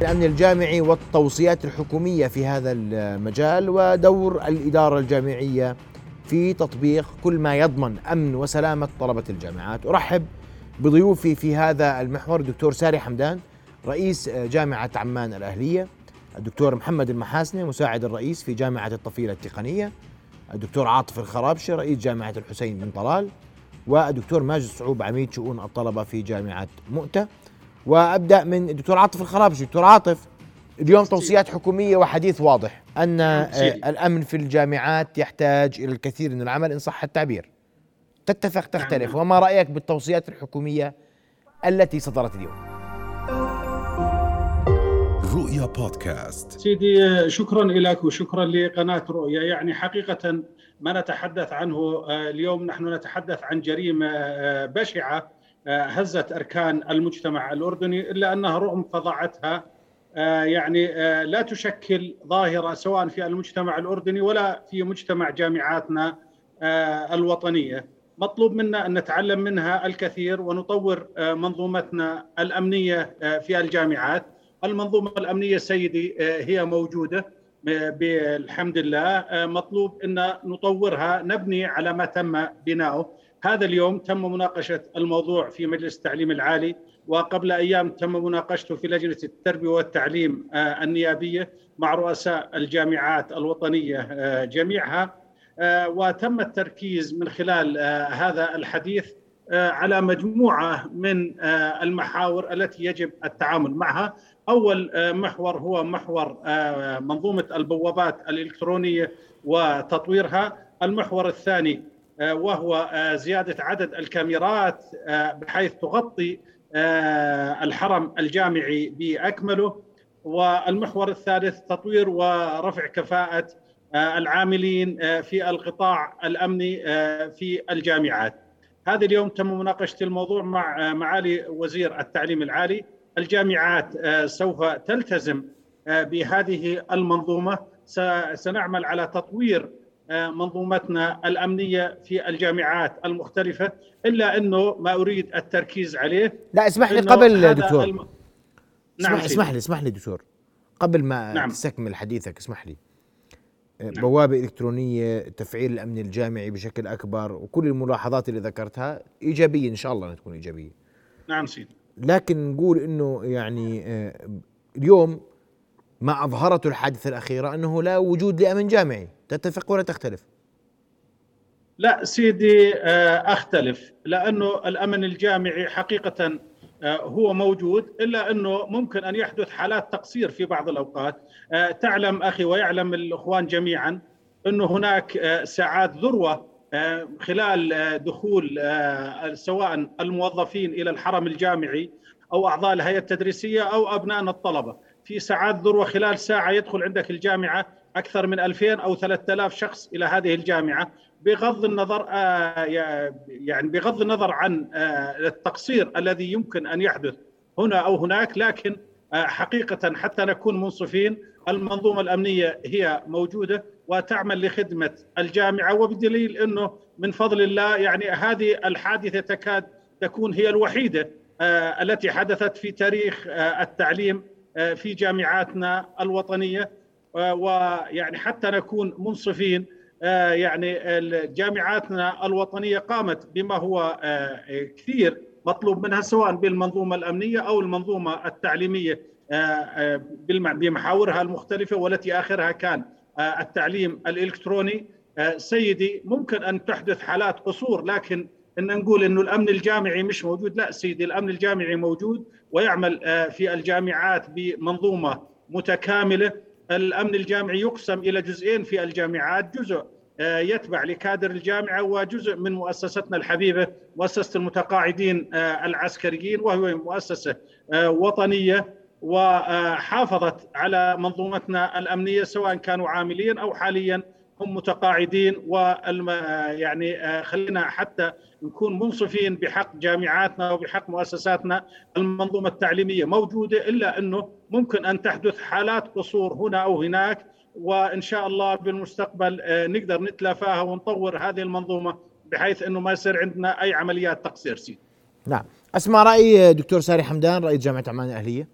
الأمن الجامعي والتوصيات الحكومية في هذا المجال ودور الإدارة الجامعية في تطبيق كل ما يضمن أمن وسلامة طلبة الجامعات. أرحب بضيوفي في هذا المحور الدكتور ساري حمدان رئيس جامعة عمان الأهلية الدكتور محمد المحاسني مساعد الرئيس في جامعة الطفيلة التقنية الدكتور عاطف الخرابشي رئيس جامعة الحسين بن طلال والدكتور ماجد صعوب عميد شؤون الطلبة في جامعة مؤتة. وأبدأ من الدكتور عاطف الخرابشي. دكتور عاطف اليوم توصيات حكومية وحديث واضح أن الأمن في الجامعات يحتاج إلى الكثير من العمل إن صح التعبير. تتفق تختلف. وما رأيك بالتوصيات الحكومية التي صدرت اليوم؟ رؤيا بودكاست. سيدي شكرا لك وشكرا لقناة رؤيا. يعني حقيقة ما نتحدث عنه اليوم نحن نتحدث عن جريمة بشعة. هزت أركان المجتمع الأردني إلا أنها رغم فظاعتها يعني لا تشكل ظاهرة سواء في المجتمع الأردني ولا في مجتمع جامعاتنا الوطنية. مطلوب منا أن نتعلم منها الكثير ونطور منظومتنا الأمنية في الجامعات. المنظومة الأمنية سيدي آه، هي موجودة آه، بالحمد لله. آه، مطلوب إن نطورها نبني على ما تم بناؤه. هذا اليوم تم مناقشة الموضوع في مجلس التعليم العالي وقبل أيام تم مناقشته في لجنة التربية والتعليم النيابية مع رؤساء الجامعات الوطنية جميعها. وتم التركيز من خلال هذا الحديث على مجموعة من المحاور التي يجب التعامل معها. آه، محور هو محور آه، منظومة البوابات الإلكترونية وتطويرها. المحور الثاني آه، وهو زيادة عدد الكاميرات بحيث تغطي الحرم الجامعي بأكمله. والمحور الثالث تطوير ورفع كفاءة العاملين في القطاع الأمني في الجامعات. هذا اليوم تم مناقشة الموضوع مع معالي وزير التعليم العالي. الجامعات آه، سوف تلتزم آه، بهذه المنظومة. سنعمل على تطوير آه، منظومتنا الأمنية في الجامعات المختلفة إلا إنه ما أريد التركيز عليه. لا اسمح لي قبل دكتور. الم... نعم اسمح, اسمح لي اسمح لي دكتور. قبل ما نعم. تستكمل حديثك اسمح لي. نعم. بوابة إلكترونية تفعيل الأمن الجامعي بشكل أكبر وكل الملاحظات اللي ذكرتها إيجابية إن شاء الله تكون إيجابية. نعم سيدي. لكن نقول إنه يعني آه، اليوم ما اظهرته الحادثة الأخيرة أنه لا وجود لأمن جامعي. تتفق ولا تختلف؟ لا سيدي آه، أختلف لأنه الأمن الجامعي حقيقة آه، هو موجود إلا أنه ممكن أن يحدث حالات تقصير في بعض الأوقات. تعلم أخي ويعلم الإخوان جميعا أنه هناك ساعات ذروة آه، خلال آه، دخول آه، سواء الموظفين إلى الحرم الجامعي أو أعضاء الهيئة التدريسية أو ابنائنا الطلبة. في ساعات ذروة خلال ساعة يدخل عندك الجامعة أكثر من 2000 أو 3000 شخص إلى هذه الجامعة بغض النظر يعني بغض النظر عن التقصير الذي يمكن أن يحدث هنا أو هناك لكن حقيقة حتى نكون منصفين المنظومة الأمنية هي موجودة وتعمل لخدمة الجامعة وبدليل أنه من فضل الله يعني هذه الحادثة تكاد تكون هي الوحيدة آه، التي حدثت في تاريخ آه، التعليم آه، في جامعاتنا الوطنية. ويعني حتى نكون منصفين يعني جامعاتنا الوطنية قامت بما هو كثير مطلوب منها سواء بالمنظومة الأمنية أو المنظومة التعليمية بمحاورها المختلفة والتي آخرها كان آه، التعليم الإلكتروني. آه، سيدي ممكن أن تحدث حالات قصور لكن إن نقول إنه الأمن الجامعي مش موجود لا سيدي الأمن الجامعي موجود ويعمل آه، في الجامعات بمنظومة متكاملة. الأمن الجامعي يقسم إلى جزئين في الجامعات. جزء يتبع لكادر الجامعة وجزء من مؤسستنا الحبيبة مؤسسة المتقاعدين العسكريين وهي مؤسسة وطنية وحافظت على منظومتنا الأمنية سواء كانوا عاملين أو حاليا. هم متقاعدين و يعني آه، خلينا حتى نكون منصفين بحق جامعاتنا وبحق مؤسساتنا المنظومة التعليمية موجودة إلا أنه ممكن أن تحدث حالات قصور هنا أو هناك وإن شاء الله بالمستقبل آه، نقدر نتلافاها ونطور هذه المنظومة بحيث أنه ما يصير عندنا أي عمليات تقصير سي. نعم، اسمع رأي دكتور ساري حمدان رئيس جامعة عمان الأهلية.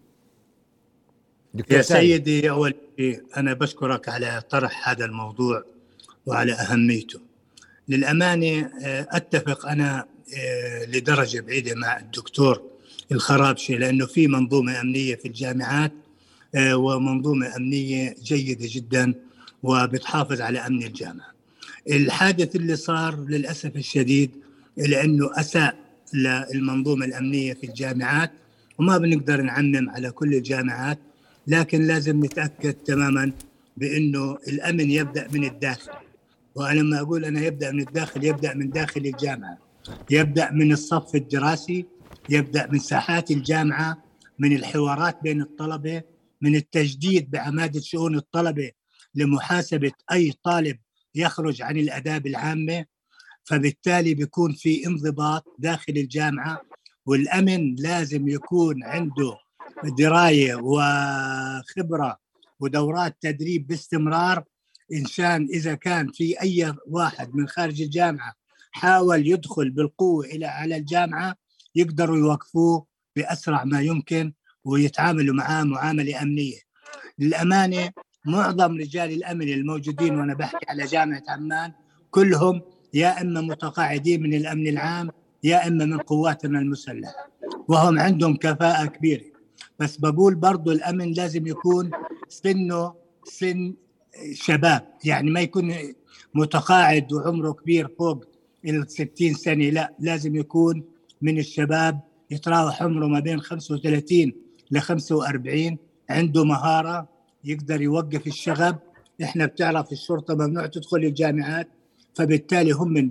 دكتور يا سيدي أول شيء أنا بشكرك على طرح هذا الموضوع وعلى أهميته للأمانة آه، أتفق أنا آه، لدرجة بعيدة مع الدكتور الخرابشي لأنه في منظومة أمنية في الجامعات آه، ومنظومة أمنية جيدة جدا وبتحافظ على أمن الجامعة. الحادث اللي صار للأسف الشديد لأنه أساء للمنظومة الأمنية في الجامعات وما بنقدر نعمم على كل الجامعات لكن لازم نتأكد تماما بأنه الأمن يبدأ من الداخل. وأنا لما أقول أنا يبدأ من الداخل يبدأ من داخل الجامعة. يبدأ من الصف الدراسي يبدأ من ساحات الجامعة من الحوارات بين الطلبة من التجديد بعمادة شؤون الطلبة لمحاسبة أي طالب يخرج عن الأداب العامة. فبالتالي بيكون في انضباط داخل الجامعة والأمن لازم يكون عنده دراية وخبرة ودورات تدريب باستمرار إنسان إذا كان في أي واحد من خارج الجامعة حاول يدخل بالقوة إلى على الجامعة يقدروا يوقفوه بأسرع ما يمكن ويتعاملوا معاه معاملة أمنية. للأمانة معظم رجال الأمن الموجودين وأنا بحكي على جامعة عمان كلهم يا إما متقاعدين من الأمن العام يا إما من قواتنا المسلحة وهم عندهم كفاءة كبيرة بس بقول برضو الأمن لازم يكون سنه سن شباب يعني ما يكون متقاعد وعمره كبير فوق ال 60 سنة لا لازم يكون من الشباب يتراوح عمره ما بين 35 ل 45 عنده مهارة يقدر يوقف الشغب. إحنا بتعرف الشرطة ممنوع تدخل الجامعات فبالتالي هم من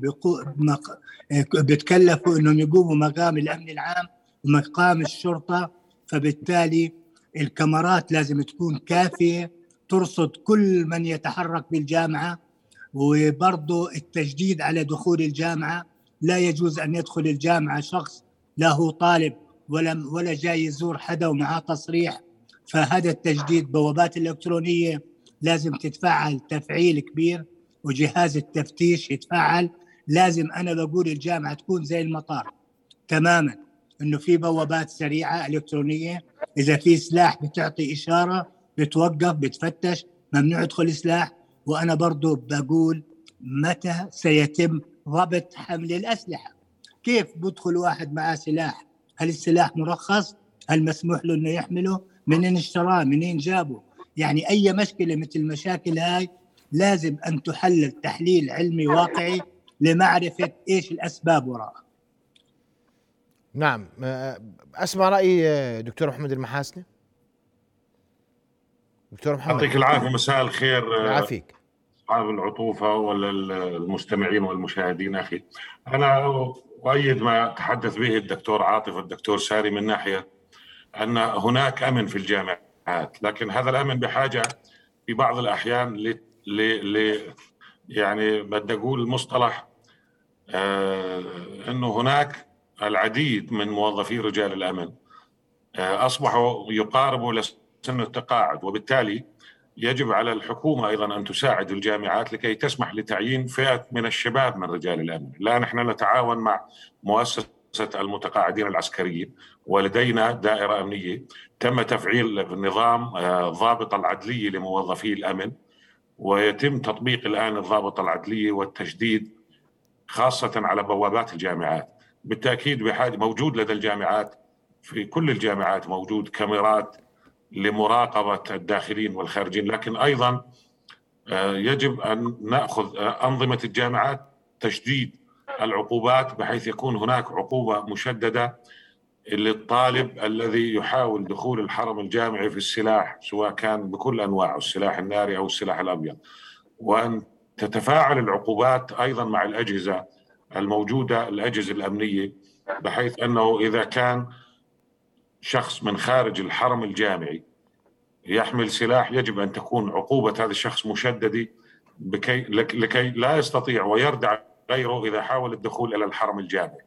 بيتكلفوا إنهم يقوموا مقام الأمن العام ومقام الشرطة فبالتالي الكاميرات لازم تكون كافية ترصد كل من يتحرك بالجامعة وبرضه التجديد على دخول الجامعة. لا يجوز أن يدخل الجامعة شخص لا هو طالب ولا ولا جاي يزور حدا ومعاه تصريح. فهذا التجديد بوابات الالكترونيه لازم تتفعل تفعيل كبير وجهاز التفتيش يتفعل لازم أنا بقول الجامعة تكون زي المطار تماما. إنه في بوابات سريعة إلكترونية. إذا في سلاح بتعطي إشارة بتوقف بتفتش ممنوع يدخل سلاح. وأنا برضو بقول متى سيتم ضبط حمل الأسلحة؟ كيف بدخل واحد معاه سلاح؟ هل السلاح مرخص؟ هل مسموح له إنه يحمله؟ منين اشتراه؟ منين جابه؟ يعني أي مشكلة مثل المشاكل هاي لازم أن تحلل تحليل علمي واقعي لمعرفة إيش الأسباب وراءها. نعم. أسمع رأي دكتور محمد المحاسني. دكتور محمد. يعطيك العافية مساء الخير. يعافيك. أصحاب العطوفة ولا المستمعين والمشاهدين أخي. أنا أؤيد ما تحدث به الدكتور عاطف والدكتور ساري من ناحية أن هناك أمن في الجامعات لكن هذا الأمن بحاجة في بعض الأحيان ل ل يعني بدي أقول مصطلح آه إنه هناك العديد من موظفي رجال الأمن. آه اصبحوا يقاربوا لسن التقاعد وبالتالي يجب على الحكومة أيضا أن تساعد الجامعات لكي تسمح لتعيين فئة من الشباب من رجال الأمن، لا نحن نتعاون مع مؤسسة المتقاعدين العسكريين ولدينا دائرة أمنية. تم تفعيل نظام آه، ضابط العدلية لموظفي الأمن ويتم تطبيق الآن الضابط العدلية والتشديد خاصة على بوابات الجامعات. بالتأكيد بحاجة موجود لدى الجامعات في كل الجامعات موجود كاميرات لمراقبة الداخلين والخارجين لكن أيضا آه، يجب أن نأخذ آه، أنظمة الجامعات تشديد العقوبات بحيث يكون هناك عقوبة مشددة للطالب الذي يحاول دخول الحرم الجامعي في السلاح سواء كان بكل أنواعه السلاح الناري أو السلاح الأبيض. وأن تتفاعل العقوبات أيضا مع الأجهزة الموجودة الأجهزة الأمنية بحيث أنه إذا كان شخص من خارج الحرم الجامعي يحمل سلاح يجب أن تكون عقوبة هذا الشخص مشددة بكي لكي لا يستطيع ويردع غيره إذا حاول الدخول إلى الحرم الجامعي.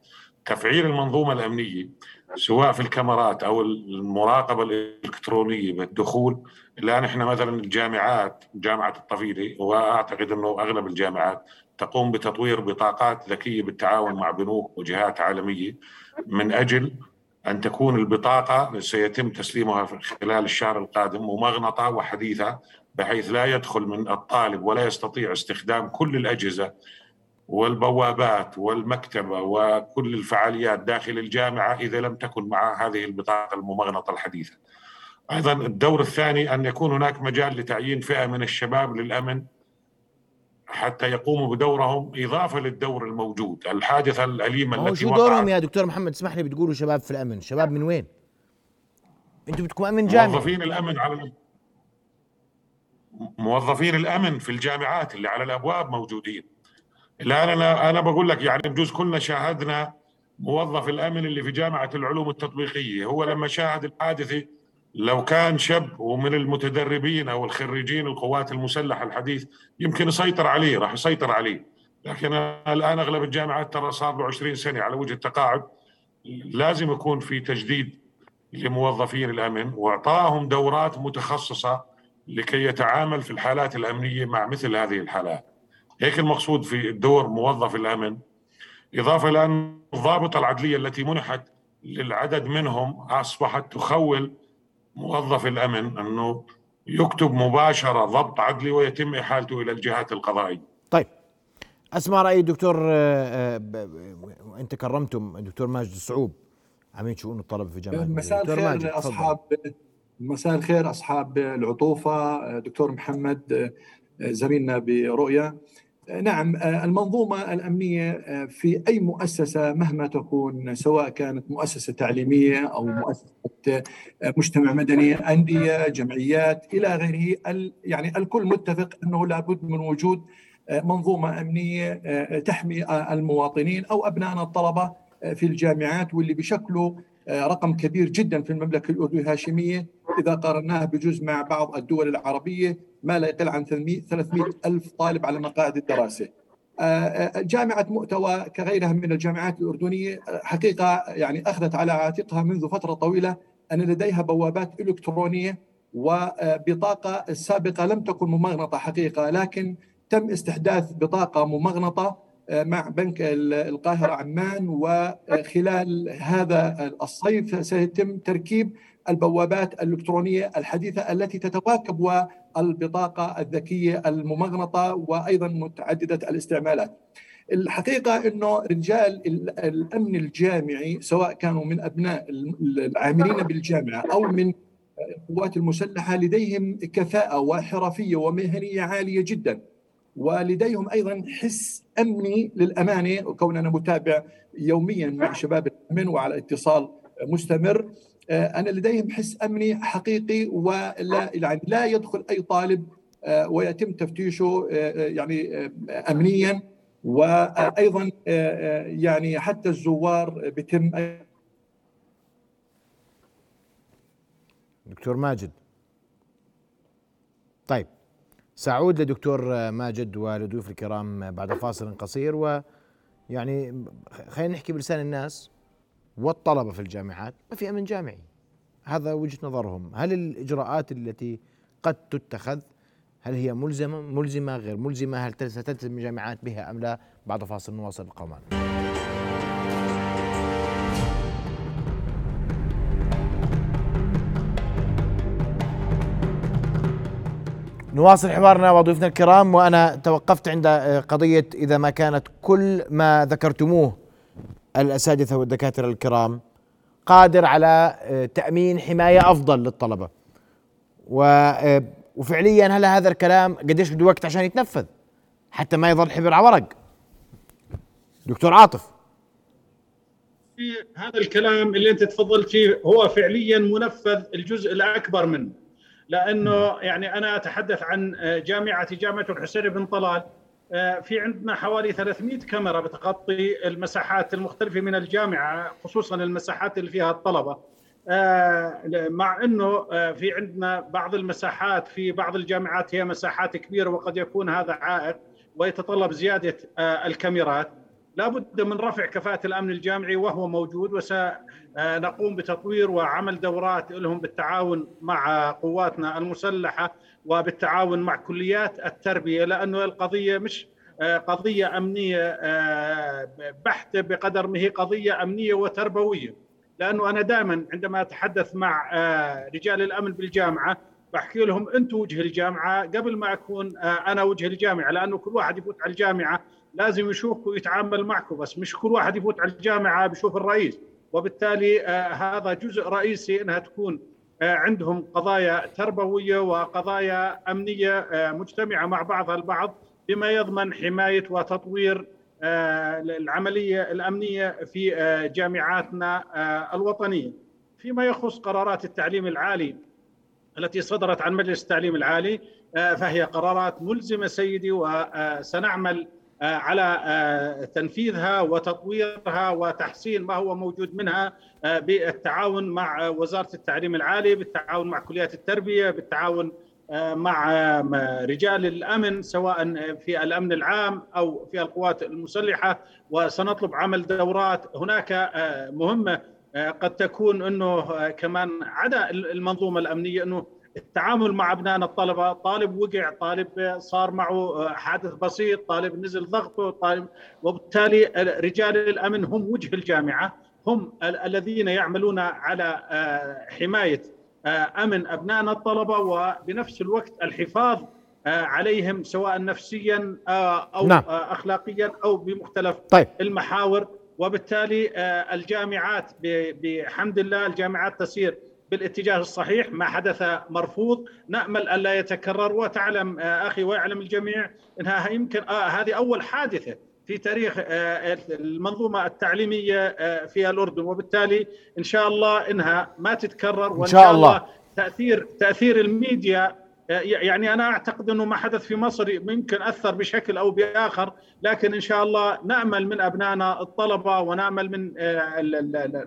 تفعيل المنظومة الأمنية سواء في الكاميرات أو المراقبة الإلكترونية بالدخول الآن إحنا مثلا الجامعات جامعة الطفيلة وأعتقد إنه أغلب الجامعات تقوم بتطوير بطاقات ذكية بالتعاون مع بنوك وجهات عالمية من أجل أن تكون البطاقة سيتم تسليمها خلال الشهر القادم ممغنطة وحديثة بحيث لا يدخل من الطالب ولا يستطيع استخدام كل الأجهزة والبوابات والمكتبة وكل الفعاليات داخل الجامعة إذا لم تكن مع هذه البطاقة الممغنطة الحديثة. أيضا الدور الثاني أن يكون هناك مجال لتعيين فئة من الشباب للأمن حتى يقوموا بدورهم إضافة للدور الموجود الحادثة الأليمة التي شو دورهم يا دكتور محمد؟ اسمح لي بتقولوا شباب في الأمن. شباب من وين؟ أنتم بدكم أمن جامعي. موظفين الأمن على موظفين الأمن في الجامعات اللي على الأبواب موجودين. الان أنا أنا بقول لك يعني بجوز كلنا شاهدنا موظف الأمن اللي في جامعة العلوم التطبيقية هو لما شاهد الحادثة لو كان شاب ومن المتدربين أو الخريجين القوات المسلحة الحديث يمكن يسيطر عليه راح يسيطر عليه. لكن الآن أغلب الجامعات ترى صار له 20 سنة على وجه التقاعد. لازم يكون في تجديد لموظفين الأمن واعطائهم دورات متخصصة لكي يتعامل في الحالات الأمنية مع مثل هذه الحالات. هيك المقصود في دور موظف الأمن. إضافة إلى الضابطه العدلية التي منحت للعدد منهم أصبحت تخول موظف الأمن أنه يكتب مباشرة ضبط عدلي ويتم إحالته إلى الجهات القضائية. طيب اسمع رأي الدكتور آه، آه، أنت كرمتم الدكتور ماجد الصعوب عميد شؤون الطلبة في جامعة مساء الخير اصحاب مساء الخير أصحاب العطوفة دكتور محمد زميلنا برؤية. نعم المنظومة الأمنية في أي مؤسسة مهما تكون سواء كانت مؤسسة تعليمية أو مؤسسة مجتمع مدني أندية جمعيات إلى غيره يعني الكل متفق أنه لابد من وجود منظومة أمنية تحمي المواطنين أو ابنائنا الطلبة في الجامعات واللي بشكلوا آه، رقم كبير جدا في المملكة الأردنية الهاشمية إذا قارناها بجزء مع بعض الدول العربية. ما لا يقل عن 300 ألف طالب على مقاعد الدراسة. آه، آه، جامعة مؤتوى كغيرها من الجامعات الأردنية حقيقة يعني أخذت على عاتقها منذ فترة طويلة أن لديها بوابات إلكترونية وبطاقه السابقه لم تكن ممغنطة حقيقة لكن تم استحداث بطاقة ممغنطة مع بنك القاهرة عمان وخلال هذا الصيف سيتم تركيب البوابات الإلكترونية الحديثة التي تتواكب والبطاقة الذكية الممغنطة وأيضا متعددة الاستعمالات. الحقيقة أنه رجال الأمن الجامعي سواء كانوا من أبناء العاملين بالجامعة أو من القوات المسلحة لديهم كفاءة وحرفية ومهنية عالية جداً. ولديهم أيضا حس أمني للأمانة وكوننا متابع يوميا مع شباب الأمن وعلى اتصال مستمر. أنا لديهم حس أمني حقيقي ولا يعني لا يدخل أي طالب آه، ويتم تفتيشه آه، يعني امنيا. وأيضا يعني حتى الزوار بيتم دكتور ماجد. طيب سأعود لدكتور ماجد ولضيوف الكرام بعد فاصل قصير. ويعني خلينا نحكي بلسان الناس. والطلبة في الجامعات ما في أمن جامعي. هذا وجهة نظرهم. هل الإجراءات التي قد تتخذ هل هي ملزمة ملزمة غير ملزمة؟ هل ستلزم الجامعات بها أم لا؟ بعد فاصل نواصل القومان نواصل حوارنا وضيوفنا الكرام وأنا توقفت عند آه، قضية إذا ما كانت كل ما ذكرتموه. الأساتذة والدكاترة الكرام قادر على آه، تأمين حماية أفضل للطلبة. آه، وفعليا هل هذا الكلام قديش بده وقت عشان يتنفذ؟ حتى ما يظل حبر على ورق. دكتور عاطف. هذا الكلام اللي أنت تفضلت فيه هو فعليا منفذ الجزء الأكبر منه. لأنه يعني أنا أتحدث عن آه، جامعتي جامعة الحسين بن طلال. في عندنا حوالي 300 كاميرا بتغطي المساحات المختلفة من الجامعة خصوصا المساحات اللي فيها الطلبة. آه، مع إنه في عندنا بعض المساحات في بعض الجامعات هي مساحات كبيرة وقد يكون هذا عائق ويتطلب زيادة الكاميرات. لابد من رفع كفاءة الأمن الجامعي وهو موجود وسنقوم بتطوير وعمل دورات لهم بالتعاون مع قواتنا المسلحة وبالتعاون مع كليات التربية لأنه القضية مش آه، قضية أمنية آه، بحتة بقدر ما هي قضية أمنية وتربوية. لأنه أنا دائما عندما أتحدث مع آه، رجال الأمن بالجامعة بحكي لهم أنتم وجه الجامعة قبل ما أكون آه، أنا وجه الجامعة لأنه كل واحد يفوت على الجامعة لازم يشوفكم ويتعامل معكم بس مش كل واحد يفوت على الجامعة بيشوف الرئيس وبالتالي هذا جزء رئيسي إنها تكون عندهم قضايا تربوية وقضايا أمنية مجتمعة مع بعضها البعض بما يضمن حماية وتطوير آه، العملية الأمنية في آه، جامعاتنا آه، الوطنية. فيما يخص قرارات التعليم العالي التي صدرت عن مجلس التعليم العالي فهي قرارات ملزمة سيدي وسنعمل على تنفيذها وتطويرها وتحسين ما هو موجود منها بالتعاون مع وزارة التعليم العالي بالتعاون مع كليات التربية بالتعاون مع رجال الأمن سواء في الأمن العام أو في القوات المسلحة وسنطلب عمل دورات. هناك آه، مهمة آه، قد تكون إنه آه، كمان عدا المنظومة الأمنية إنه التعامل مع ابنائنا الطلبة طالب وقع طالب صار معه حادث بسيط طالب نزل ضغطه طالب وبالتالي رجال الأمن هم وجه الجامعة هم الذين يعملون على حماية آه، أمن ابنائنا الطلبة وبنفس الوقت الحفاظ آه، عليهم سواء نفسيا آه، أو نعم. اخلاقيا أو بمختلف طيب. المحاور وبالتالي الجامعات بحمد الله الجامعات تسير بالاتجاه الصحيح ما حدث مرفوض. نأمل الا يتكرر. وتعلم أخي ويعلم الجميع إنها يمكن هذه أول حادثة في تاريخ آه، المنظومة التعليمية آه، في الأردن. وبالتالي إن شاء الله إنها ما تتكرر. وإن شاء الله تأثير تأثير الميديا آه، يعني أنا أعتقد أنه ما حدث في مصر ممكن أثر بشكل أو بآخر لكن إن شاء الله نأمل من أبنائنا الطلبة ونأمل من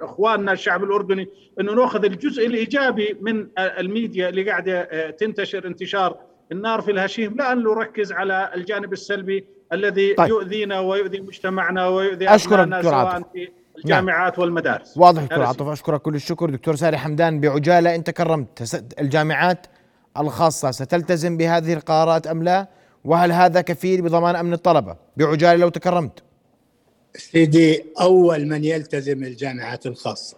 إخواننا الشعب الأردني أنه نأخذ الجزء الإيجابي من الميديا اللي قاعدة تنتشر انتشار النار في الهشيم لا ان نركز على الجانب السلبي الذي طيب. يؤذينا ويؤذي مجتمعنا ويؤذي دكتور سواء عاطف. في الجامعات نعم. والمدارس واضح دكتور عاطف أشكرك كل الشكر دكتور ساري حمدان بعجالة أنت كرمت الجامعات الخاصة ستلتزم بهذه القرارات أم لا؟ وهل هذا كفيل بضمان أمن الطلبة؟ بعجالة لو تكرمت. سيدي أول من يلتزم الجامعات الخاصة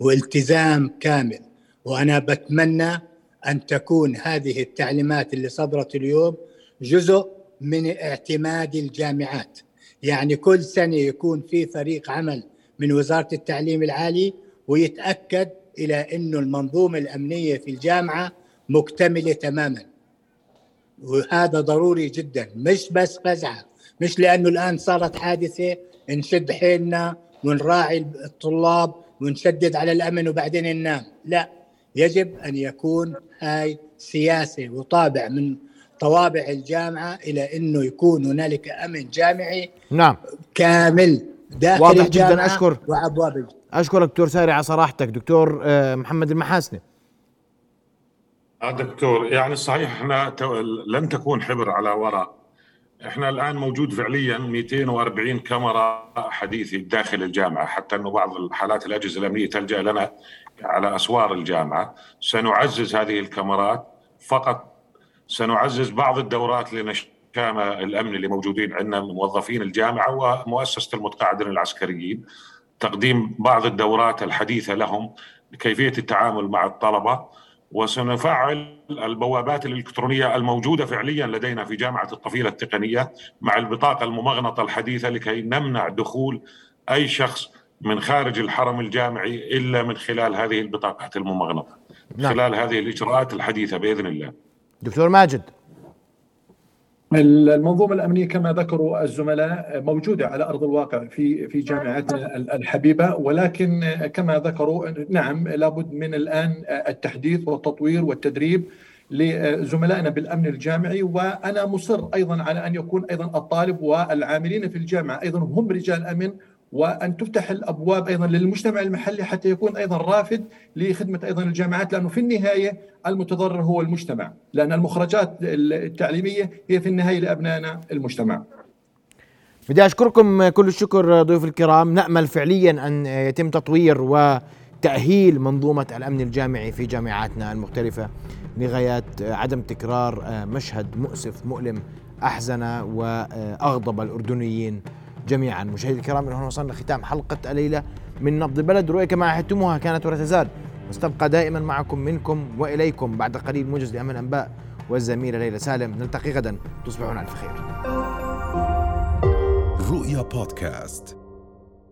والتزام كامل. وأنا بتمنى أن تكون هذه التعليمات اللي صدرت اليوم جزء من اعتماد الجامعات. يعني كل سنة يكون في فريق عمل من وزارة التعليم العالي ويتأكد إلى إنه المنظومة الأمنية في الجامعة مكتملة تماما. وهذا ضروري جدا. مش بس فزعة مش لأنه الآن صارت حادثة نشد حيلنا ونراعي الطلاب ونشدد على الأمن وبعدين ننام. لا يجب أن يكون هاي سياسة وطابع من طوابع الجامعة إلى إنه يكون هنالك أمن جامعي نعم. كامل داخل واضح الجامعة جدا أشكر. وأبواب الجامعة. اشكرك دكتور ساري على صراحتك. دكتور آه، محمد المحاسني. آه دكتور يعني صحيح إحنا لن تكون حبر على ورق إحنا الآن موجود فعليا 240 كاميرا حديثه داخل الجامعة حتى إنه بعض الحالات الأجهزة الأمنية تلجأ لنا على أسوار الجامعة. سنعزز هذه الكاميرات فقط سنعزز بعض الدورات لنشامة الأمن اللي موجودين عندنا موظفين الجامعة ومؤسسة المتقاعدين العسكريين. تقديم بعض الدورات الحديثة لهم كيفية التعامل مع الطلبة. وسنفعل البوابات الإلكترونية الموجودة فعليا لدينا في جامعة الطفيلة التقنية مع البطاقة الممغنطة الحديثة لكي نمنع دخول أي شخص من خارج الحرم الجامعي إلا من خلال هذه البطاقات الممغنطة. نعم. خلال هذه الإجراءات الحديثة بإذن الله. دكتور ماجد. المنظومة الأمنية كما ذكروا الزملاء موجودة على أرض الواقع في في جامعاتنا الحبيبة ولكن كما ذكروا نعم لابد من الآن التحديث والتطوير والتدريب لزملائنا بالأمن الجامعي وأنا مصر أيضا على أن يكون أيضا الطالب والعاملين في الجامعة أيضا هم رجال أمن وأن تفتح الأبواب أيضا للمجتمع المحلي حتى يكون أيضا رافد لخدمة أيضا الجامعات لأنه في النهاية المتضرر هو المجتمع لأن المخرجات التعليمية هي في النهاية لأبنائنا المجتمع. بدي أشكركم كل الشكر ضيوف الكرام نأمل فعليا أن يتم تطوير وتأهيل منظومة الأمن الجامعي في جامعاتنا المختلفة لغاية عدم تكرار مشهد مؤسف مؤلم أحزن وأغضب الأردنيين جميعا. مشاهدي الكرام من هنا وصلنا لختام حلقة الليلة من نبض البلد رؤية كما عهدتموها كانت ولا تزال. واستبقى دائما معكم منكم وإليكم بعد قليل موجز لأمن الأنباء والزميلة ليلى سالم. نلتقي غدا. تصبحون على خير. رؤيا بودكاست.